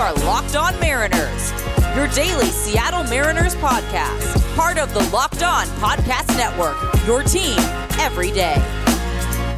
are Locked On Mariners, your daily Seattle Mariners podcast, part of the Locked On Podcast Network, your team every day.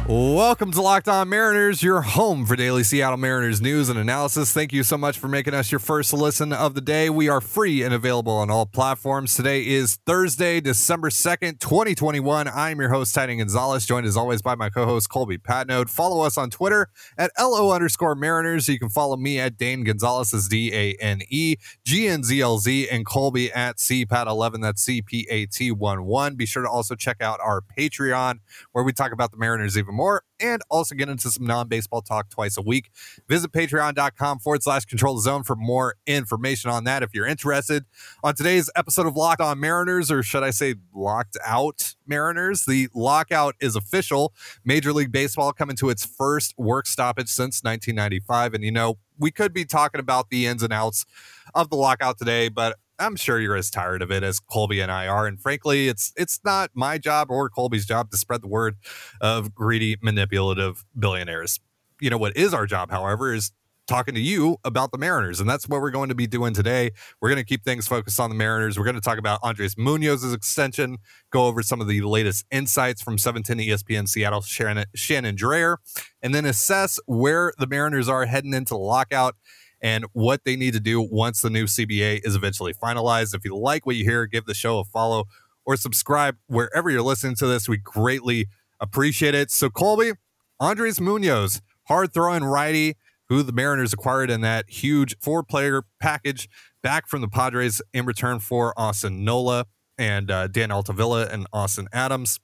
Welcome to Locked On Mariners, your home for daily Seattle Mariners news and analysis. Thank you so much for making us your first listen of the day. We are free and available on all platforms. Today is Thursday, December 2nd, 2021. I'm your host, Titan Gonzalez, joined as always by my co host, Colby Patnode. Follow us on Twitter at LO underscore Mariners. You can follow me at Dane Gonzalez, D A N E G N Z L Z, and Colby at CPAT11, that's C P A T 1 1. Be sure to also check out our Patreon, where we talk about the Mariners even more and also get into some non-baseball talk twice a week. Visit patreon.com forward slash control zone for more information on that if you're interested. On today's episode of Locked On Mariners, or should I say Locked Out Mariners, the lockout is official. Major League Baseball coming to its first work stoppage since 1995. And you know, we could be talking about the ins and outs of the lockout today, but I'm sure you're as tired of it as Colby and I are. And frankly, it's it's not my job or Colby's job to spread the word of greedy, manipulative billionaires. You know what is our job, however, is talking to you about the Mariners. And that's what we're going to be doing today. We're going to keep things focused on the Mariners. We're going to talk about Andres Munoz's extension, go over some of the latest insights from 710 ESPN Seattle, Shannon, Shannon Drayer, and then assess where the Mariners are heading into the lockout and what they need to do once the new CBA is eventually finalized. If you like what you hear, give the show a follow or subscribe wherever you're listening to this. We greatly appreciate it. So, Colby, Andres Munoz, hard throwing righty, who the Mariners acquired in that huge four player package back from the Padres in return for Austin Nola and uh, Dan Altavilla and Austin Adams,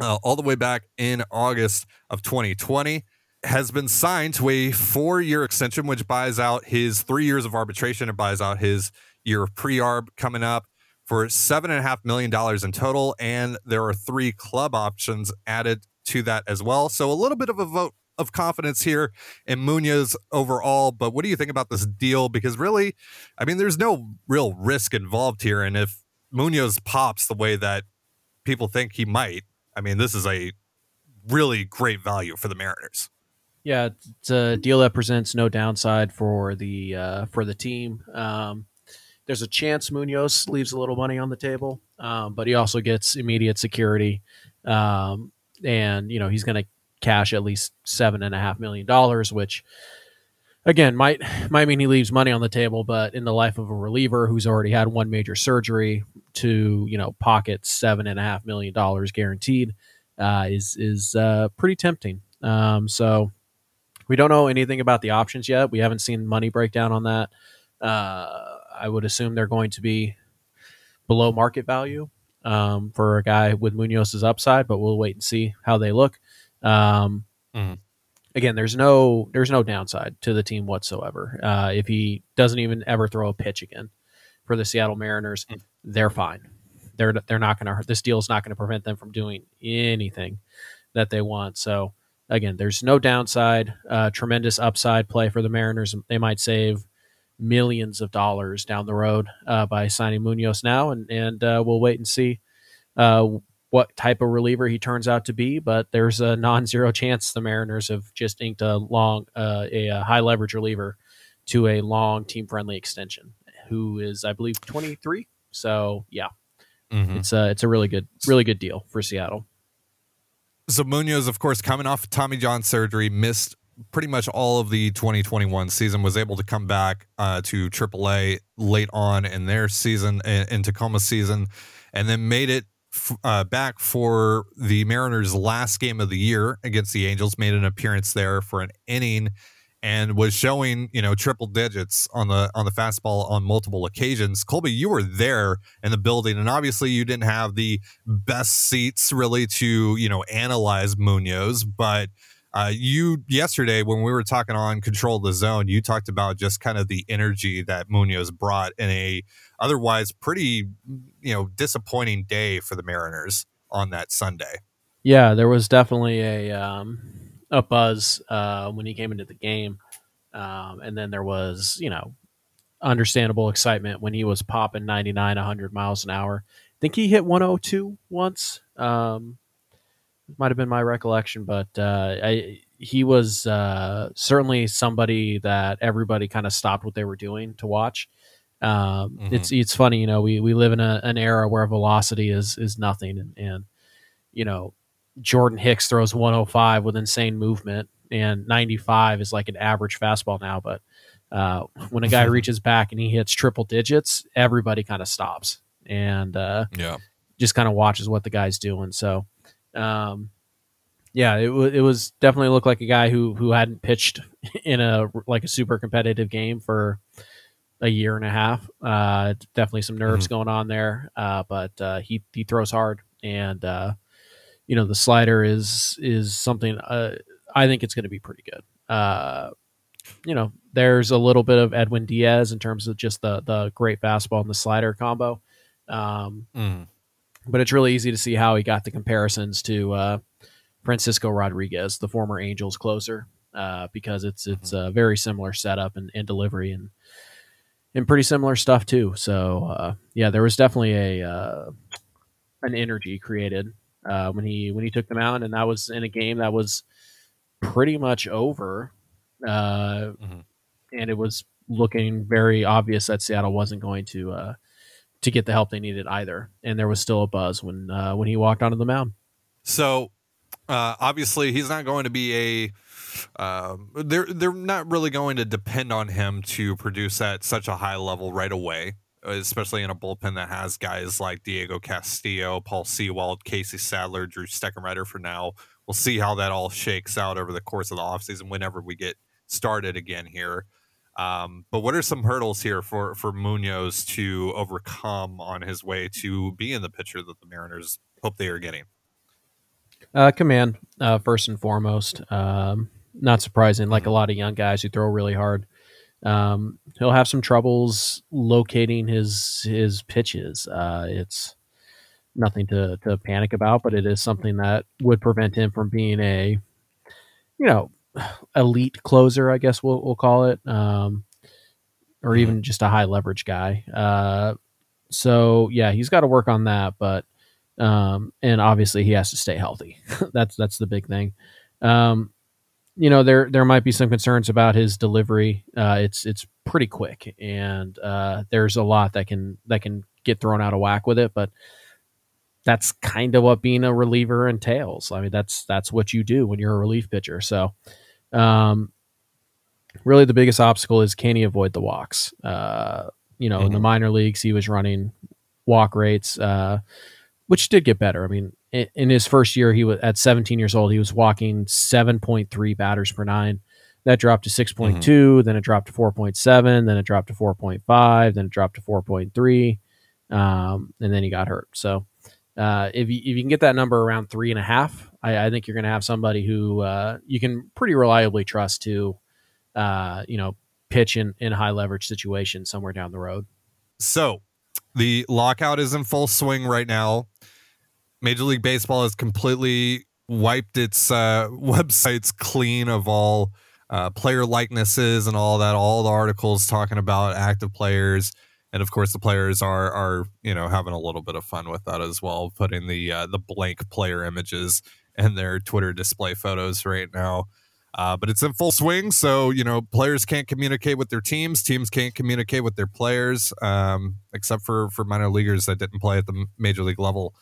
uh, all the way back in August of 2020 has been signed to a four year extension, which buys out his three years of arbitration. and buys out his year of pre arb coming up for $7.5 million in total. And there are three club options added to that as well. So a little bit of a vote of confidence here in Munoz overall. But what do you think about this deal? Because really, I mean, there's no real risk involved here. And if Munoz pops the way that people think he might, I mean, this is a really great value for the Mariners. Yeah, it's a deal that presents no downside for the uh, for the team. Um, there's a chance Munoz leaves a little money on the table, um, but he also gets immediate security, um, and you know he's going to cash at least seven and a half million dollars, which again might might mean he leaves money on the table, but in the life of a reliever who's already had one major surgery to you know pocket seven and a half million dollars guaranteed uh, is is uh, pretty tempting. Um, so we don't know anything about the options yet. We haven't seen money breakdown on that. Uh, I would assume they're going to be below market value um, for a guy with Munoz's upside, but we'll wait and see how they look. Um, mm. Again, there's no there's no downside to the team whatsoever. Uh, if he doesn't even ever throw a pitch again for the Seattle Mariners, mm. they're fine. They're they're not going to this deal is not going to prevent them from doing anything that they want. So again, there's no downside. Uh, tremendous upside play for the Mariners. They might save millions of dollars down the road uh, by signing Munoz now, and and uh, we'll wait and see uh, what type of reliever he turns out to be. But there's a non-zero chance the Mariners have just inked a long, uh, a, a high leverage reliever to a long team-friendly extension, who is I believe 23. So yeah, mm-hmm. it's a it's a really good really good deal for Seattle. So Munoz, of course, coming off Tommy John surgery, missed pretty much all of the 2021 season. Was able to come back uh, to AAA late on in their season, in, in Tacoma season, and then made it uh, back for the Mariners' last game of the year against the Angels. Made an appearance there for an inning and was showing you know triple digits on the on the fastball on multiple occasions. Colby, you were there in the building, and obviously you didn't have the best seats really to you know analyze Munoz, but. Uh, you yesterday when we were talking on control the zone, you talked about just kind of the energy that Munoz brought in a otherwise pretty you know disappointing day for the Mariners on that Sunday. Yeah, there was definitely a um, a buzz uh, when he came into the game, um, and then there was you know understandable excitement when he was popping 99 100 miles an hour i think he hit 102 once um, might have been my recollection but uh, I, he was uh, certainly somebody that everybody kind of stopped what they were doing to watch. Um, Mhm. It's it's funny, you know, we we live in a, an era where velocity is is nothing, and, and you know, Jordan Hicks throws 105 with insane movement, and 95 is like an average fastball now. But uh, when a guy reaches back and he hits triple digits, everybody kind of stops and uh, Yeah. just kind of watches what the guy's doing. So, um, yeah, it, w- it was definitely looked like a guy who who hadn't pitched in a like a super competitive game for a year and a half. Uh, definitely some nerves going on there, uh, but uh, he he throws hard, and uh, you know the slider is is something uh, I think it's going to be pretty good. Uh, you know, there's a little bit of Edwin Diaz in terms of just the the great fastball and the slider combo. Um, Mm. but it's really easy to see how he got the comparisons to uh, Francisco Rodriguez, the former Angels closer, uh, because it's it's a very similar setup and, and delivery and and pretty similar stuff too. So uh, yeah, there was definitely a uh, an energy created uh, when he when he took them out, and that was in a game that was pretty much over, uh, Mhm. and it was looking very obvious that Seattle wasn't going to uh, to get the help they needed either, and there was still a buzz when uh, when he walked onto the mound. So uh, obviously he's not going to be a um, they're they're not really going to depend on him to produce at such a high level right away, especially in a bullpen that has guys like Diego Castillo, Paul Sewald, Casey Sadler, Drew Steckenrider for now. We'll see how that all shakes out over the course of the offseason whenever we get started again here. Um, but what are some hurdles here for for Munoz to overcome on his way to being the pitcher that the Mariners hope they are getting? Uh, command, uh, first and foremost. Um, not surprising. Like a lot of young guys who throw really hard, um, he'll have some troubles locating his his pitches. Uh, it's nothing to to panic about, but it is something that would prevent him from being a, you know, elite closer. I guess we'll we'll call it, um, or Mhm. even just a high leverage guy. Uh, so yeah, he's got to work on that, but um, and obviously he has to stay healthy. that's that's the big thing. Um, you know there there might be some concerns about his delivery. Uh, it's it's pretty quick, and uh, there's a lot that can that can get thrown out of whack with it. But that's kind of what being a reliever entails. I mean that's that's what you do when you're a relief pitcher. So um, really, the biggest obstacle is can he avoid the walks? Uh, you know, in the Mhm. minor leagues, he was running walk rates. Uh, which did get better. I mean, in, his first year, he was at 17 years old. He was walking 7.3 batters per nine. That dropped to 6.2. Then it dropped to 4.7. Then it dropped to 4.5. Then it dropped to 4.3. Um, and then he got hurt. So uh, if you if you can get that number around three and a half, I, I think you're going to have somebody who uh, you can pretty reliably trust to, uh, you know, pitch in in high leverage situations somewhere down the road. So, the lockout is in full swing right now. Major League Baseball has completely wiped its uh, websites clean of all uh, player likenesses and all that. All the articles talking about active players, and of course, the players are are you know having a little bit of fun with that as well, putting the uh, the blank player images in their Twitter display photos right now. Uh, but it's in full swing, so you know players can't communicate with their teams, teams can't communicate with their players, um, except for for minor leaguers that didn't play at the major league level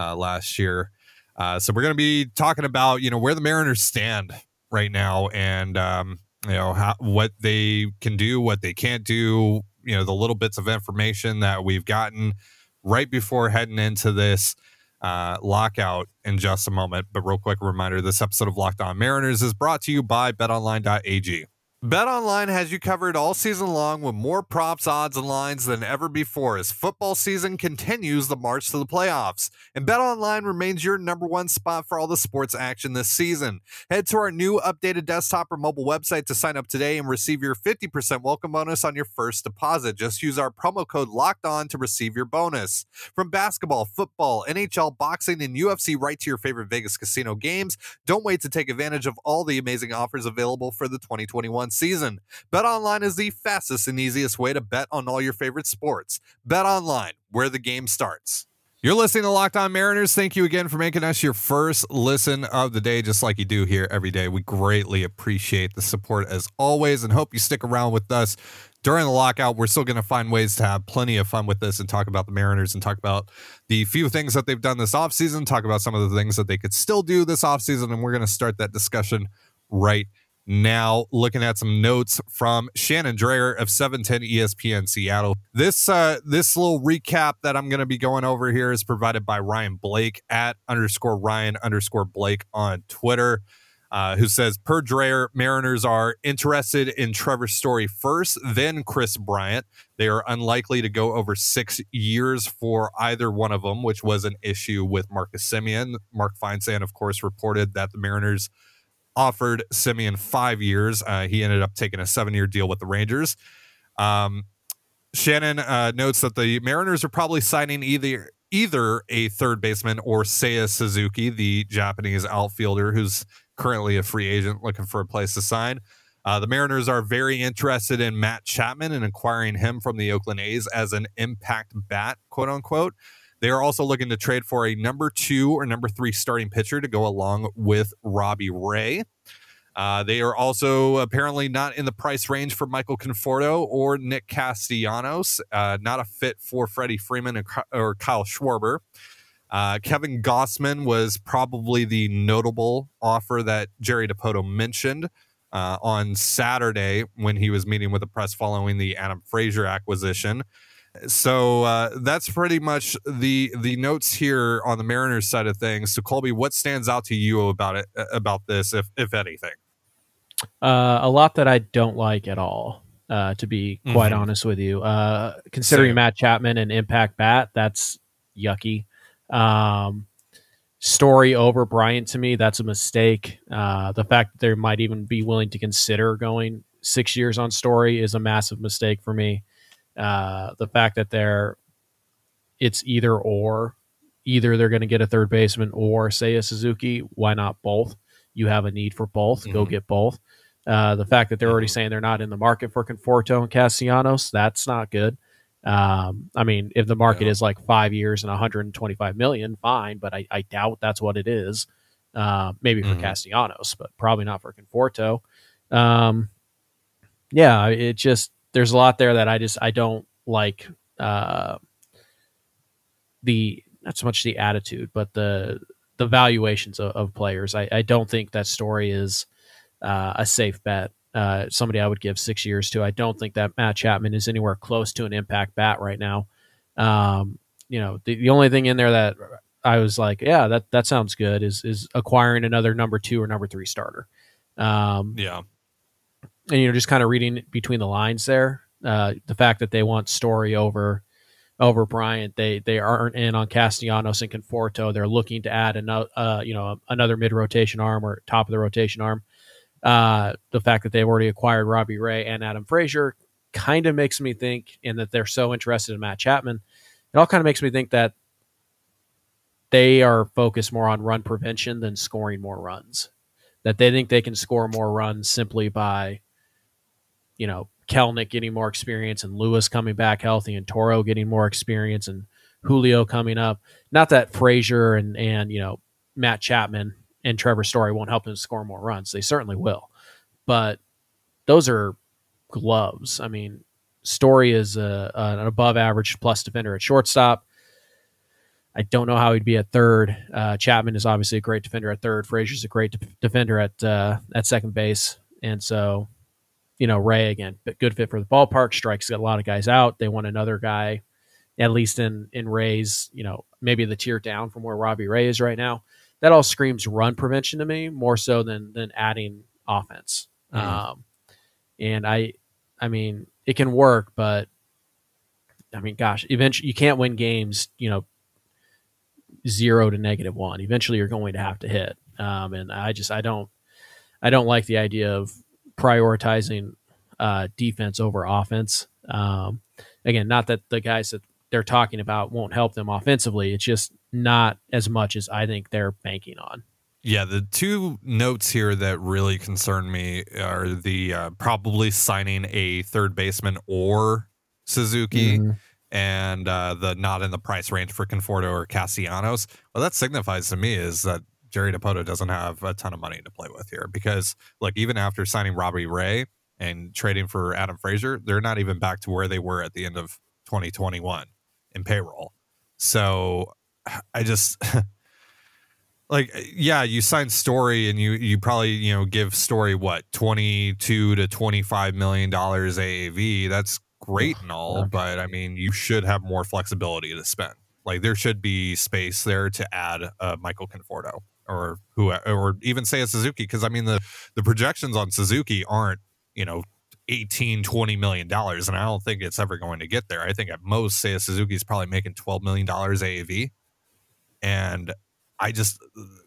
uh, last year. Uh, so we're going to be talking about you know where the Mariners stand right now, and um, you know how, what they can do, what they can't do. You know the little bits of information that we've gotten right before heading into this uh, lockout in just a moment. But real quick reminder this episode of Locked On Mariners is brought to you by betonline.ag. BetOnline has you covered all season long with more props, odds, and lines than ever before as football season continues the march to the playoffs. And BetOnline remains your number one spot for all the sports action this season. Head to our new updated desktop or mobile website to sign up today and receive your 50% welcome bonus on your first deposit. Just use our promo code LOCKED ON to receive your bonus. From basketball, football, NHL, boxing, and UFC right to your favorite Vegas casino games, don't wait to take advantage of all the amazing offers available for the 2021 season. BetOnline is the fastest and easiest way to bet on all your favorite sports. Bet online, where the game starts. You're listening to Locked On Mariners. Thank you again for making us your first listen of the day, just like you do here every day. We greatly appreciate the support as always and hope you stick around with us during the lockout. We're still going to find ways to have plenty of fun with this and talk about the Mariners and talk about the few things that they've done this offseason, talk about some of the things that they could still do this offseason. And we're going to start that discussion right now looking at some notes from Shannon Drayer of 710 ESPN Seattle. This uh, this little recap that I'm going to be going over here is provided by Ryan Blake at underscore Ryan underscore Blake on Twitter. Uh, who says, per Drayer, Mariners are interested in Trevor Story first, then Kris Bryant. They are unlikely to go over six years for either one of them, which was an issue with Marcus Semien. Mark Feinsand, of course, reported that the Mariners offered Semien five years. Uh, he ended up taking a seven year deal with the Rangers. Um, Shannon uh, notes that the Mariners are probably signing either either a third baseman or Seiya Suzuki, the Japanese outfielder who's currently a free agent looking for a place to sign. Uh, the Mariners are very interested in Matt Chapman and acquiring him from the Oakland A's as an impact bat, quote unquote. They are also looking to trade for a number two or number three starting pitcher to go along with Robbie Ray. Uh, they are also apparently not in the price range for Michael Conforto or Nick Castellanos. Uh, not a fit for Freddie Freeman or Kyle Schwarber. Uh, Kevin Gausman was probably the notable offer that Jerry Dipoto mentioned uh, on Saturday when he was meeting with the press following the Adam Frazier acquisition. So uh, that's pretty much the the notes here on the Mariners side of things. So Colby, what stands out to you about it about this, if if anything? Uh, a lot that I don't like at all. Uh, to be quite mm-hmm. honest with you, uh, considering Same. Matt Chapman and impact bat, that's yucky. Um, story over Bryant to me, that's a mistake. Uh, the fact that they might even be willing to consider going six years on story is a massive mistake for me. Uh, the fact that they're it's either or, either they're going to get a third baseman or Seiya Suzuki. Why not both? You have a need for both. Mm-hmm. Go get both. Uh, the fact that they're already mm-hmm. saying they're not in the market for Conforto and Castellanos, that's not good. Um, I mean, if the market yeah. is like five years and 125 million, fine, but I, I doubt that's what it is. Uh, maybe for mm-hmm. Castellanos, but probably not for Conforto. Um, yeah, it just there's a lot there that I just I don't like uh, the not so much the attitude, but the the valuations of, of players. I, I, don't think that story is uh, a safe bet. Uh, somebody I would give six years to. I don't think that Matt Chapman is anywhere close to an impact bat right now. Um, you know, the, the only thing in there that I was like, yeah, that that sounds good is is acquiring another number two or number three starter. Um, yeah, and you know, just kind of reading between the lines there, uh, the fact that they want Story over over Bryant, they they aren't in on Castellanos and Conforto. They're looking to add another, uh, you know, another mid rotation arm or top of the rotation arm. Uh, the fact that they've already acquired Robbie Ray and Adam Frazier kind of makes me think, and that they're so interested in Matt Chapman, it all kind of makes me think that they are focused more on run prevention than scoring more runs. That they think they can score more runs simply by you know, Kelenic getting more experience and Lewis coming back healthy and Toro getting more experience and Julio coming up. Not that Frazier and and you know Matt Chapman and Trevor Story won't help him score more runs. They certainly will, but those are gloves. I mean, Story is a, an above average plus defender at shortstop. I don't know how he'd be at third. Uh, Chapman is obviously a great defender at third. Frazier's a great de- defender at uh, at second base, and so you know, Ray again, but good fit for the ballpark. Strikes got a lot of guys out. They want another guy, at least in in Ray's, you know, maybe the tier down from where Robbie Ray is right now. That all screams run prevention to me more so than than adding offense. Mm-hmm. Um, and I, I mean, it can work, but I mean, gosh, eventually you can't win games, you know, zero to negative one. Eventually, you're going to have to hit. Um, and I just I don't I don't like the idea of prioritizing uh, defense over offense. Um, again, not that the guys that they're talking about won't help them offensively. It's just not as much as I think they're banking on. Yeah, the two notes here that really concern me are the uh, probably signing a third baseman or Suzuki. Mm-hmm. and uh, the not in the price range for Conforto or Castellanos. What that signifies to me is that Jerry Dipoto doesn't have a ton of money to play with here because, look, even after signing Robbie Ray and trading for Adam Frazier, they're not even back to where they were at the end of 2021 in payroll. So I just. like yeah you sign story and you you probably you know give story what 22 to 25 million dollars aav that's great and all but i mean you should have more flexibility to spend like there should be space there to add uh, michael conforto or who or even Seiya suzuki because i mean the the projections on suzuki aren't you know 18 20 million dollars and i don't think it's ever going to get there. I think at most say a suzuki is probably making 12 million dollars aav and I just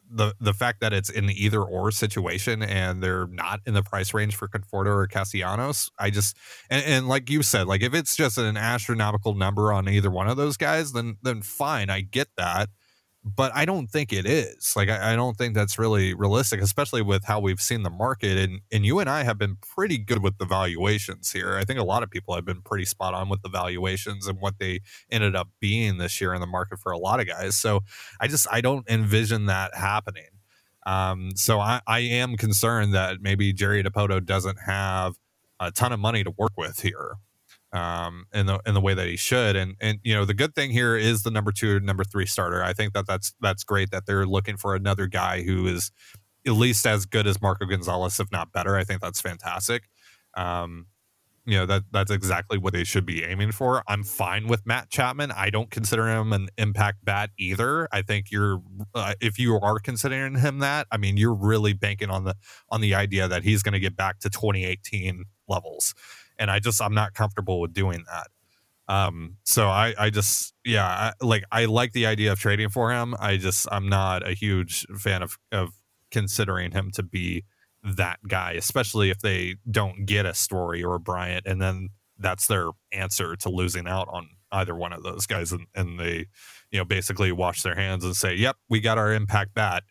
the the fact that it's in the either or situation and they're not in the price range for Conforto or Castellanos, I just and, and, like you said, like if it's just an astronomical number on either one of those guys, then then fine, I get that but I don't think it is. Like I, I, don't think that's really realistic, especially with how we've seen the market. And and you and I have been pretty good with the valuations here. I think a lot of people have been pretty spot on with the valuations and what they ended up being this year in the market for a lot of guys. So I just I don't envision that happening. Um, so I, I am concerned that maybe Jerry Dipoto doesn't have a ton of money to work with here um, in the in the way that he should. And and you know the good thing here is the number two, number three starter. I think that that's that's great that they're looking for another guy who is at least as good as Marco Gonzalez, if not better. I think that's fantastic. Um, you know that that's exactly what they should be aiming for. I'm fine with Matt Chapman. I don't consider him an impact bat either. I think you're uh, if you are considering him that, I mean you're really banking on the on the idea that he's going to get back to 2018 levels and I just I'm not comfortable with doing that. Um, so I I just yeah, I, like I like the idea of trading for him. I just I'm not a huge fan of of considering him to be that guy, especially if they don't get a story or a Bryant, and then that's their answer to losing out on either one of those guys, and, and they, you know, basically wash their hands and say, "Yep, we got our impact bat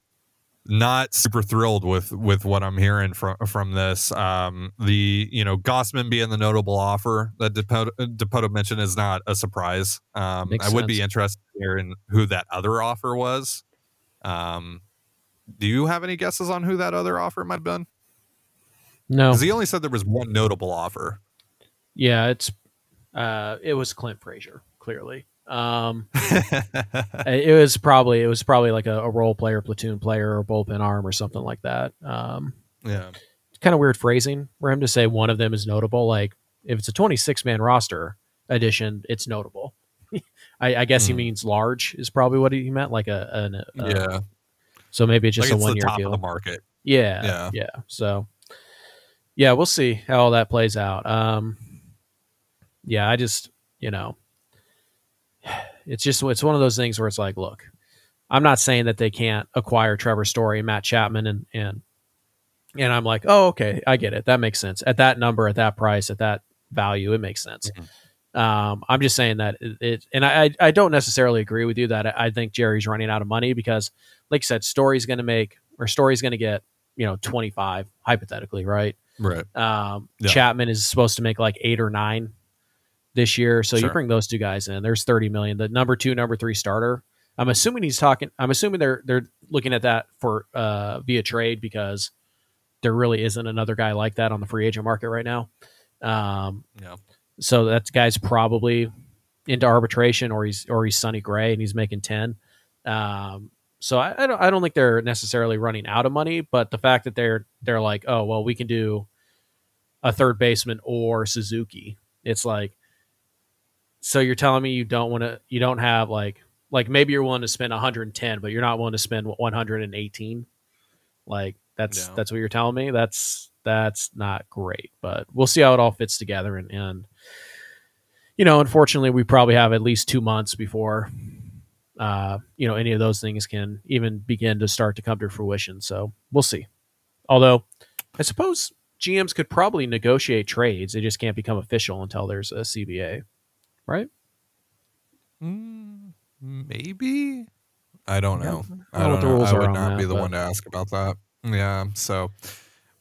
not super thrilled with with what I'm hearing from from this. Um, the you know Gausman being the notable offer that Dipoto, mentioned is not a surprise. Um, I would be interested in who that other offer was. Um, do you have any guesses on who that other offer might have been? No, because he only said there was one notable offer. Yeah, it's uh, it was Clint Frazier, clearly. Um, it was probably it was probably like a, a, role player, platoon player, or bullpen arm, or something like that. Um, yeah, kind of weird phrasing for him to say one of them is notable. Like if it's a 26 man roster addition, it's notable. I, I, guess mm. he hmm. means large is probably what he meant, like a, an, a yeah. So maybe it's just like a one year deal. the market. Yeah, yeah, yeah. So yeah, we'll see how all that plays out. Um, yeah, I just you know it's just it's one of those things where it's like, look, I'm not saying that they can't acquire Trevor Story and Matt Chapman and and and I'm like, oh, okay, I get it. That makes sense. At that number, at that price, at that value, it makes sense. Mm-hmm. Um, I'm just saying that it, it and I, I don't necessarily agree with you that I think Jerry's running out of money because, like you said, Story's going to make or Story's going to get you know 25 hypothetically, right? Right. Um, yeah. Chapman is supposed to make like eight or nine this year. So sure. you bring those two guys in. There's 30 million. The number two, number three starter. I'm assuming he's talking. I'm assuming they're they're looking at that for uh, via trade because there really isn't another guy like that on the free agent market right now. Um, yeah. So that guy's probably into arbitration, or he's or he's Sonny Gray and he's making ten. Um, so I, I, don't I don't think they're necessarily running out of money, but the fact that they're they're like, oh well, we can do a third baseman or Suzuki. It's like so you're telling me you don't want to, you don't have like, like maybe you're willing to spend 110, but you're not willing to spend 118. Like that's no. that's what you're telling me. That's that's not great, but we'll see how it all fits together. And, and you know, unfortunately, we probably have at least two months before uh, you know any of those things can even begin to start to come to fruition. So we'll see. Although I suppose GMs could probably negotiate trades; they just can't become official until there's a CBA right? Mm, maybe. I don't know. I, I don't know. I would not that, be the but... one to ask about that. Yeah. So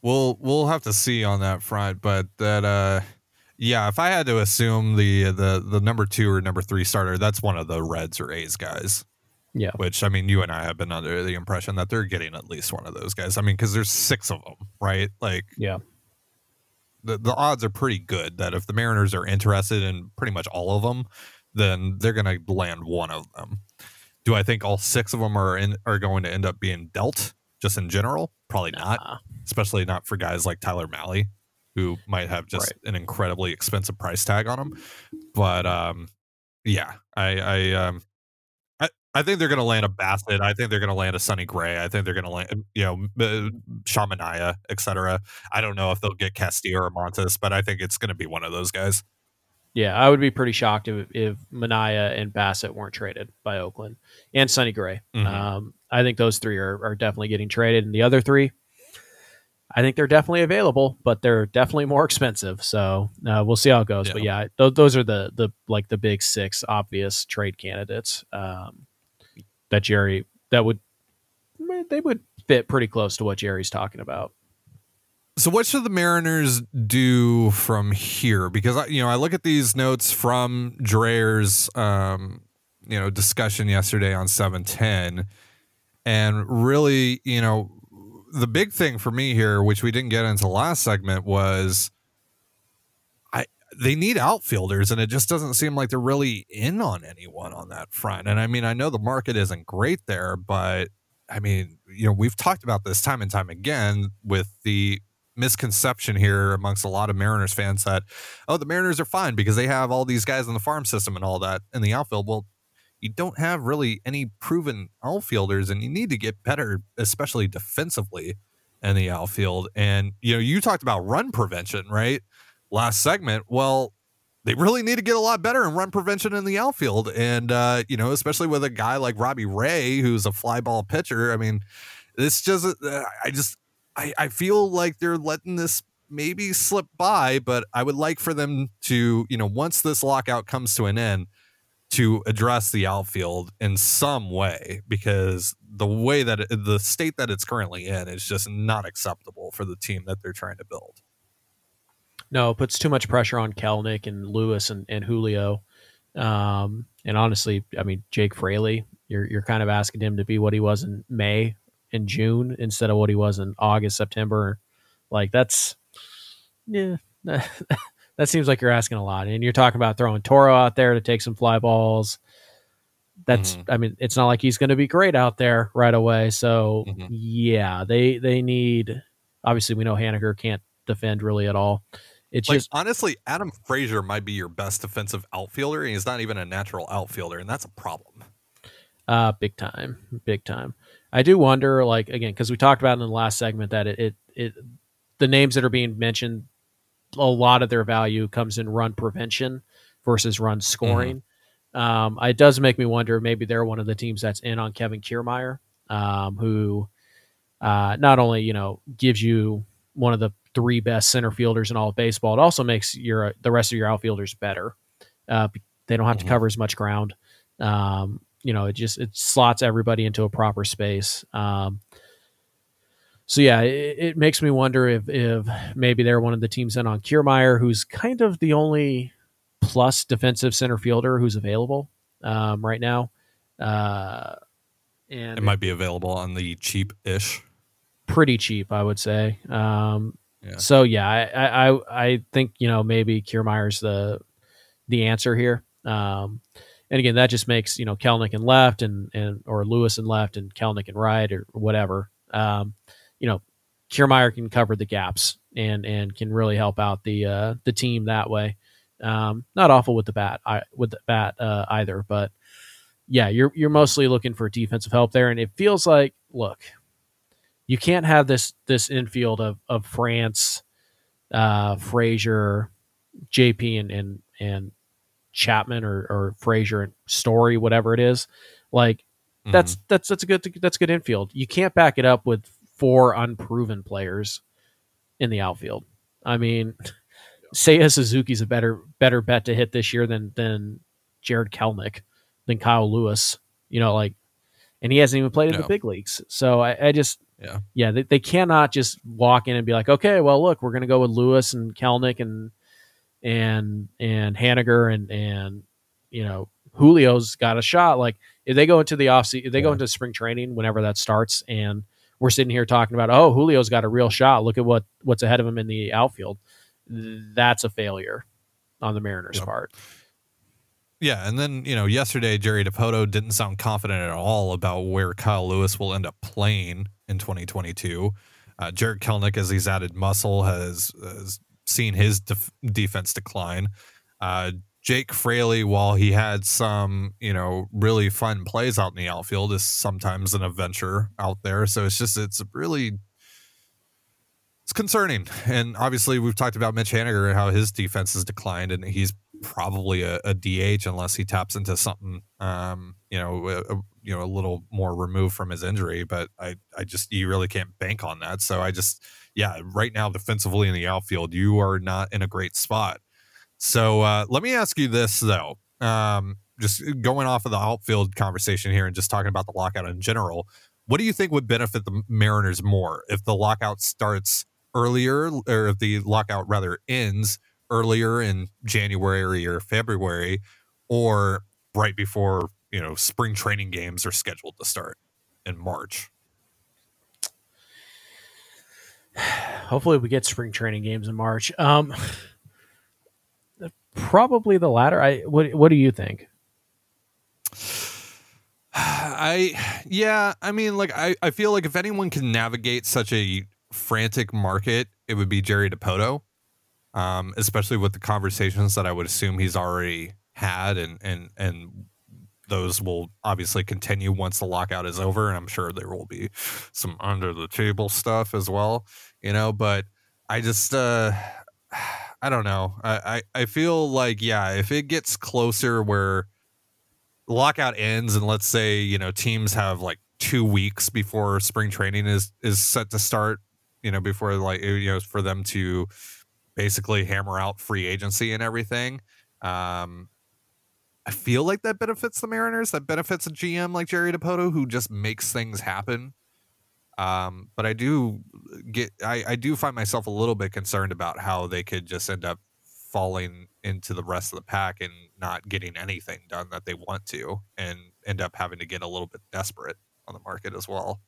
we'll we'll have to see on that front. But that uh Yeah, if I had to assume the the the number two or number three starter, that's one of the Reds or A's guys. Yeah. Which I mean, you and I have been under the impression that they're getting at least one of those guys. I mean, because there's six of them, right? Like, Yeah. The the odds are pretty good that if the Mariners are interested in pretty much all of them, then they're going to land one of them. Do I think all six of them are in are going to end up being dealt just in general? Probably not, especially not for guys like Tyler Mahle, who might have just an incredibly expensive price tag on him. But um, yeah, I I um. I, think they're going to land a Bassitt. I think they're going to land a Sonny Gray. I think they're going to land, you know, uh, Sean Manaea, etc. I don't know if they'll get Castillo or Montas, but I think it's going to be one of those guys. Yeah, I would be pretty shocked if, if Manaea and Bassitt weren't traded by Oakland and Sonny Gray. Mhm. Um, I think those three are, are definitely getting traded. And the other three, I think they're definitely available, but they're definitely more expensive. So uh, we'll see how it goes. But yeah, th- those are the the like the big six obvious trade candidates um, that Jerry that would they would fit pretty close to what Jerry's talking about. So what should the Mariners do from here? Because I, you know, I look at these notes from Drayer's, um, you know, discussion yesterday on seven ten, and really, you know, the big thing for me here, which we didn't get into last segment, was they need outfielders, and it just doesn't seem like they're really in on anyone on that front. And I mean, I know the market isn't great there, but I mean, you know, we've talked about this time and time again with the misconception here amongst a lot of Mariners fans that, oh, the Mariners are fine because they have all these guys in the farm system and all that in the outfield. Well, you don't have really any proven outfielders, and you need to get better, especially defensively in the outfield. And, you know, you talked about run prevention, right? Last segment. Well, they really need to get a lot better in run prevention in the outfield. And, uh, you know, especially with a guy like Robbie Ray, who's a fly ball pitcher. I mean, this just, uh, I just, I, I feel like they're letting this maybe slip by, but I would like for them to, you know, once this lockout comes to an end, to address the outfield in some way because the way that it, the state that it's currently in is just not acceptable for the team that they're trying to build. No, it puts too much pressure on Kelenic and Lewis and, and Julio. Um, and honestly, I mean, Jake Fraley, you're, you're kind of asking him to be what he was in May and June instead of what he was in August, September. Like that's, yeah, that seems like you're asking a lot. And you're talking about throwing Toro out there to take some fly balls. That's, Mhm. I mean, it's not like he's going to be great out there right away. So Mhm. yeah, they, they need, obviously we know Haniger can't defend really at all. It's Like just, honestly, Adam Frazier might be your best defensive outfielder, and he's not even a natural outfielder, and that's a problem. Uh, big time, big time. I do wonder, like again, because we talked about in the last segment that it, it, it, the names that are being mentioned, a lot of their value comes in run prevention versus run scoring. Um, it does make me wonder. Maybe they're one of the teams that's in on Kevin Kiermaier, um, who uh, not only you know gives you one of the three best center fielders in all of baseball, it also makes your the rest of your outfielders better. Uh, they don't have Mhm. to cover as much ground. Um, you know, it just it slots everybody into a proper space. Um, so yeah, it, it makes me wonder if if maybe they're one of the teams in on Kiermaier, who's kind of the only plus defensive center fielder who's available um, right now. Uh, and It might be available on the cheap ish. pretty cheap, I would say. Um, So yeah, I, I I think you know maybe Kiermaier's the the answer here. Um, and again, that just makes you know Kelenic and left and and or Lewis and left and Kelenic and right or whatever. Um, you know, Kiermaier can cover the gaps and and can really help out the uh, the team that way. Um, not awful with the bat, I, with the bat uh, either, but yeah, you're you're mostly looking for defensive help there, and it feels like look, you can't have this this infield of of France, uh, Frazier, JP, and and and Chapman or or Frazier and Story, whatever it is. Like that's that's that's a good that's a good infield. You can't back it up with four unproven players in the outfield. I mean, Seiya Suzuki's a better better bet to hit this year than than Jarred Kelenic, than Kyle Lewis. You know, like, and he hasn't even played in the big leagues. So I, I just Yeah. yeah, they, they cannot just walk in and be like, okay, well, look, we're gonna go with Lewis and Kelenic and and and Haniger and and you know Julio's got a shot. Like if they go into the off season, if they yeah. go into spring training whenever that starts, and we're sitting here talking about, oh, Julio's got a real shot. Look at what what's ahead of him in the outfield. That's a failure on the Mariners' yep. part. Yeah, and then you know yesterday Jerry Dipoto didn't sound confident at all about where Kyle Lewis will end up playing in 2022. Uh, Jarred Kelenic, as he's added muscle, has, has seen his def- defense decline. Uh, Jake Fraley, while he had some, you know, really fun plays out in the outfield, is sometimes an adventure out there. So it's just, it's really, it's concerning. And obviously, we've talked about Mitch Haniger and how his defense has declined, and he's probably a, a DH unless he taps into something, um, you know, a, you know, a little more removed from his injury. But I, I just, you really can't bank on that. So I just, yeah, right now defensively in the outfield, you are not in a great spot. So uh, let me ask you this though. Um, just going off of the outfield conversation here and just talking about the lockout in general, what do you think would benefit the Mariners more if the lockout starts earlier or if the lockout rather ends earlier in January or February or right before, you know, spring training games are scheduled to start in March? Hopefully we get spring training games in March. Um Probably the latter. I what what do you think? I yeah, I mean like I, I feel like if anyone can navigate such a frantic market, it would be Jerry Dipoto. Um, especially with the conversations that I would assume he's already had and and and those will obviously continue once the lockout is over and I'm sure there will be some under the table stuff as well, you know, but I just uh I don't know. I, I, I feel like yeah, if it gets closer where lockout ends and let's say, you know, teams have like two weeks before spring training is is set to start, you know, before like you know, for them to basically hammer out free agency and everything. Um I feel like that benefits the Mariners. That benefits a GM like Jerry Dipoto who just makes things happen. Um, but I do get I, I do find myself a little bit concerned about how they could just end up falling into the rest of the pack and not getting anything done that they want to and end up having to get a little bit desperate on the market as well.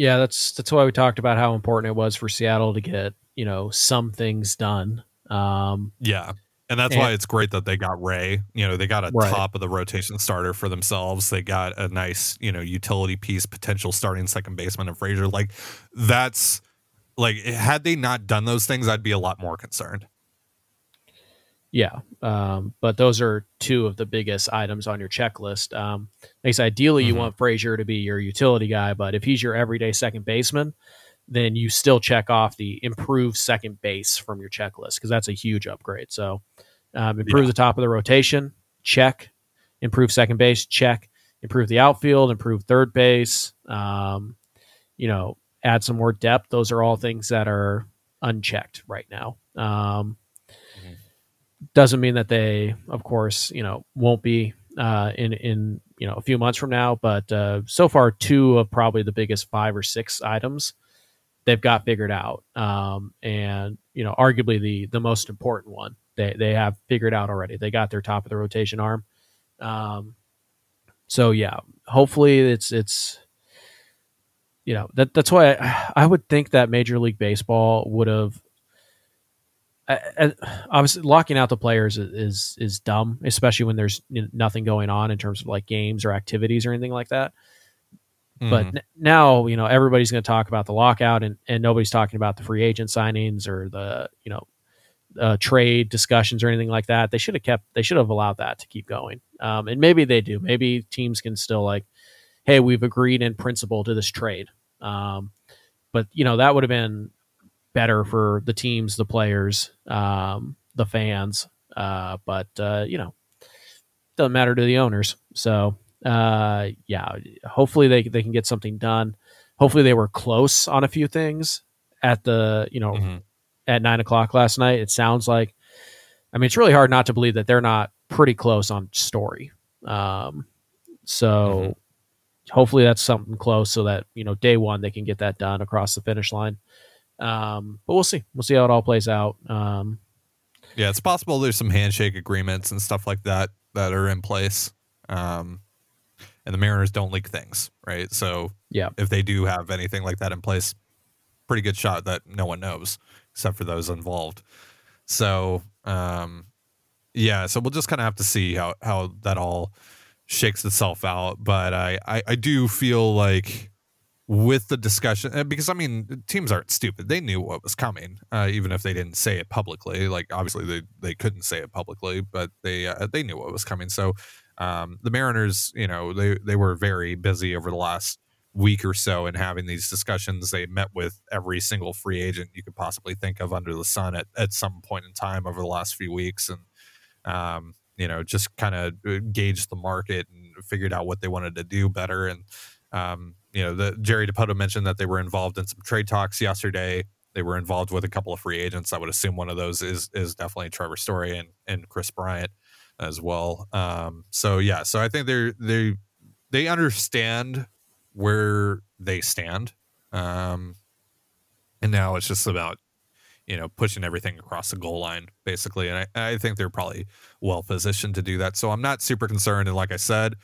Yeah, that's that's why we talked about how important it was for Seattle to get, you know, some things done. Um, yeah. And that's and, why it's great that they got Ray. You know, they got a right. top of the rotation starter for themselves. They got a nice, you know, utility piece, potential starting second baseman of Frazier. Like that's like had they not done those things, I'd be a lot more concerned. Yeah, um, but those are two of the biggest items on your checklist. Um, I guess ideally mm-hmm. you want Frazier to be your utility guy, but if he's your everyday second baseman, then you still check off the improved second base from your checklist because that's a huge upgrade. So um, improve yeah. the top of the rotation, check. Improve second base, check. Improve the outfield, improve third base. Um, you know, add some more depth. Those are all things that are unchecked right now. Um. Doesn't mean that they, of course, you know, won't be uh, in in you know a few months from now. But uh, so far, two of probably the biggest five or six items they've got figured out, um, and you know, arguably the the most important one they they have figured out already. They got their top of the rotation arm. Um, so yeah, hopefully it's it's you know that that's why I, I would think that Major League Baseball would have. Obviously, locking out the players is, is, is dumb, especially when there's nothing going on in terms of like games or activities or anything like that. Mm-hmm. But n- now, you know, everybody's going to talk about the lockout, and, and nobody's talking about the free agent signings or the you know uh, trade discussions or anything like that. They should have kept. They should have allowed that to keep going. Um, and maybe they do. Maybe teams can still like, hey, we've agreed in principle to this trade. Um, but you know that would have been better for the teams, the players, um, the fans. Uh, but uh, you know, doesn't matter to the owners. So uh, yeah, hopefully they they can get something done. Hopefully they were close on a few things at the you know mm-hmm. at nine o'clock last night. It sounds like. I mean, it's really hard not to believe that they're not pretty close on story. Um, so mm-hmm hopefully that's something close so that you know day one they can get that done across the finish line. Um, but we'll see. We'll see how it all plays out. Um, Yeah, it's possible there's some handshake agreements and stuff like that that are in place. Um, and the Mariners don't leak things, right? So Yeah. if they do have anything like that in place, pretty good shot that no one knows except for those involved. So um, yeah, so we'll just kind of have to see how how that all shakes itself out. But I I, I do feel like with the discussion uh, because I mean teams aren't stupid. They knew what was coming, uh, even if they didn't say it publicly. Like obviously they they couldn't say it publicly, but they uh, they knew what was coming. So um, the Mariners, you know, they they were very busy over the last week or so in having these discussions. They met with every single free agent you could possibly think of under the sun at at some point in time over the last few weeks, and um, you know, just kind of gauged the market and figured out what they wanted to do better and. Um, you know, the Jerry Dipoto mentioned that they were involved in some trade talks yesterday. They were involved with a couple of free agents. I would assume one of those is is definitely Trevor Story and and Kris Bryant as well. Um, so yeah, so I think they're they they understand where they stand, um, and now it's just about you know pushing everything across the goal line basically. And I, I think they're probably well positioned to do that. So I'm not super concerned. And like I said,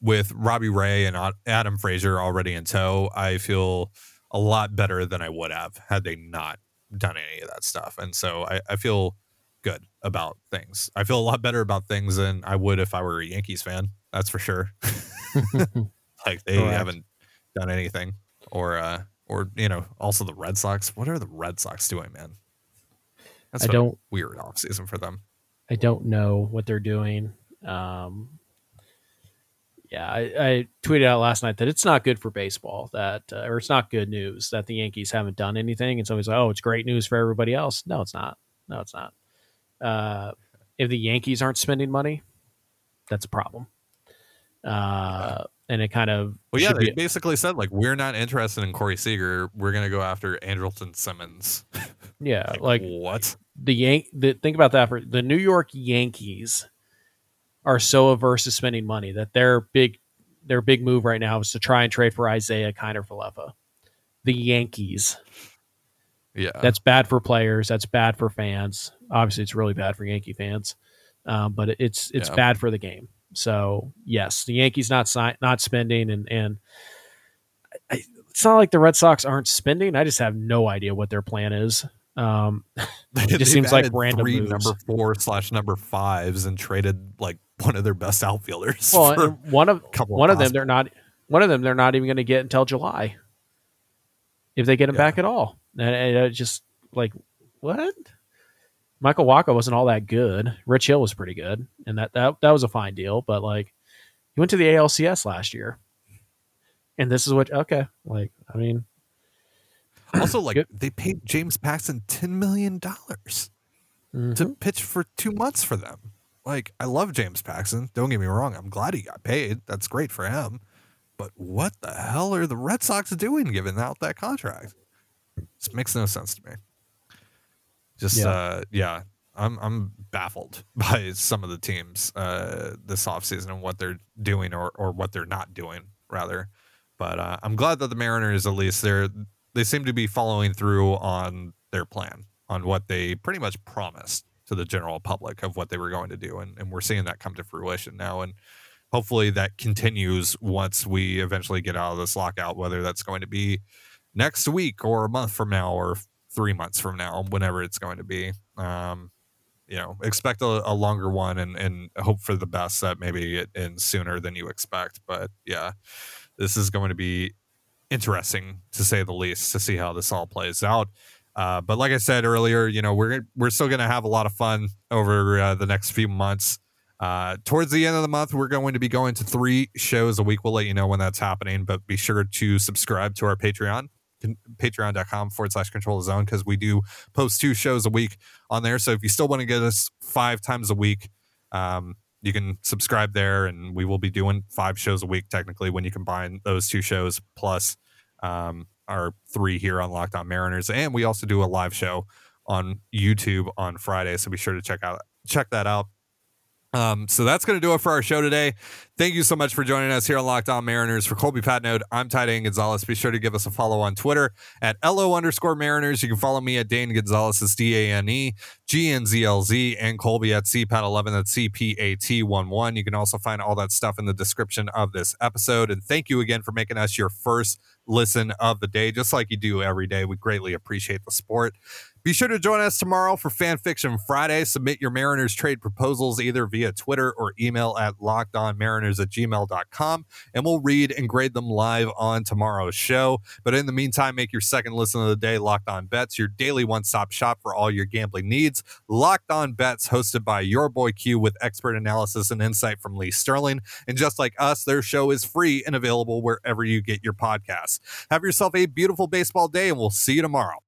with Robbie Ray and Adam Frazier already in tow, I feel a lot better than I would have had they not done any of that stuff. And so I, I feel good about things. I feel a lot better about things than I would if I were a Yankees fan. That's for sure. like they Correct. haven't done anything, or uh, or you know, also the Red Sox. What are the Red Sox doing, man? That's I don't- weird off season for them. I don't know what they're doing. Um, yeah, I, I tweeted out last night that it's not good for baseball that, uh, or it's not good news that the Yankees haven't done anything. And somebody's like, "Oh, it's great news for everybody else." No, it's not. No, it's not. Uh, if the Yankees aren't spending money, that's a problem. Uh, and it kind of Well, yeah, they basically said like we're not interested in Corey Seager. We're gonna go after Andrelton Simmons. yeah, like what? the Yank. The, think about that for the New York Yankees are so averse to spending money that their big their big move right now is to try and trade for Isiah Kiner-Falefa. The Yankees. Yeah, That's bad for players. That's bad for fans. Obviously, it's really bad for Yankee fans, um, but it's it's Yeah. bad for the game. So yes, the Yankees not si- not spending, and and I, it's not like the Red Sox aren't spending. I just have no idea what their plan is. Um, They've just seems like random three moves. number four slash number fives and traded like one of their best outfielders. well, one of one of them they're not one of them they're not even going to get until July if they get him Yeah. back at all. And and it just like what? Michael Wacha wasn't all that good. Rich Hill was pretty good, and that that that was a fine deal. But like, he went to the ALCS last year, and this is what okay. Like, I mean, also like Good. they paid James Paxton ten million dollars mhm. to pitch for two months for them. Like I love James Paxton. Don't get me wrong. I'm glad he got paid. That's great for him. But what the hell are the Red Sox doing giving out that contract? This makes no sense to me. Just Yeah. uh yeah, I'm I'm baffled by some of the teams uh this offseason and what they're doing or or what they're not doing rather. But uh, I'm glad that the Mariners at least they're they seem to be following through on their plan on what they pretty much promised to the general public of what they were going to do and, and we're seeing that come to fruition now and hopefully that continues once we eventually get out of this lockout whether that's going to be next week or a month from now or three months from now whenever it's going to be. Um, you know expect a, a longer one and, and hope for the best that maybe it ends sooner than you expect but yeah this is going to be interesting to say the least to see how this all plays out uh, but like I said earlier, you know we're we're still going to have a lot of fun over uh, the next few months. Uh, towards the end of the month, we're going to be going to three shows a week. We'll let you know when that's happening, but be sure to subscribe to our Patreon, patreon.com forward slash control zone, because we do post two shows a week on there. So if you still want to get us five times a week, um, you can subscribe there, and we will be doing five shows a week technically when you combine those two shows plus um, our three here on Locked On Mariners, and we also do a live show on YouTube on Friday. So be sure to check out check that out. Um, so that's going to do it for our show today. Thank you so much for joining us here on Locked On Mariners. For Colby Patnode, I'm Ty Dane Gonzalez. Be sure to give us a follow on Twitter at LO underscore Mariners. You can follow me at Dane Gonzalez, it's D A N E G N Z L Z, and Colby at CPAT11, that's C P A T 1 1. You can also find all that stuff in the description of this episode. And thank you again for making us your first listen of the day, just like you do every day. We greatly appreciate the support. Be sure to join us tomorrow for Fan Fiction Friday. Submit your Mariners trade proposals either via Twitter or email at lockedonmariners at gmail.com, and we'll read and grade them live on tomorrow's show. But in the meantime, make your second listen of the day Locked On Bets, your daily one stop shop for all your gambling needs. Locked On Bets, hosted by your boy Q with expert analysis and insight from Lee Sterling. And just like us, their show is free and available wherever you get your podcasts. Have yourself a beautiful baseball day, and we'll see you tomorrow.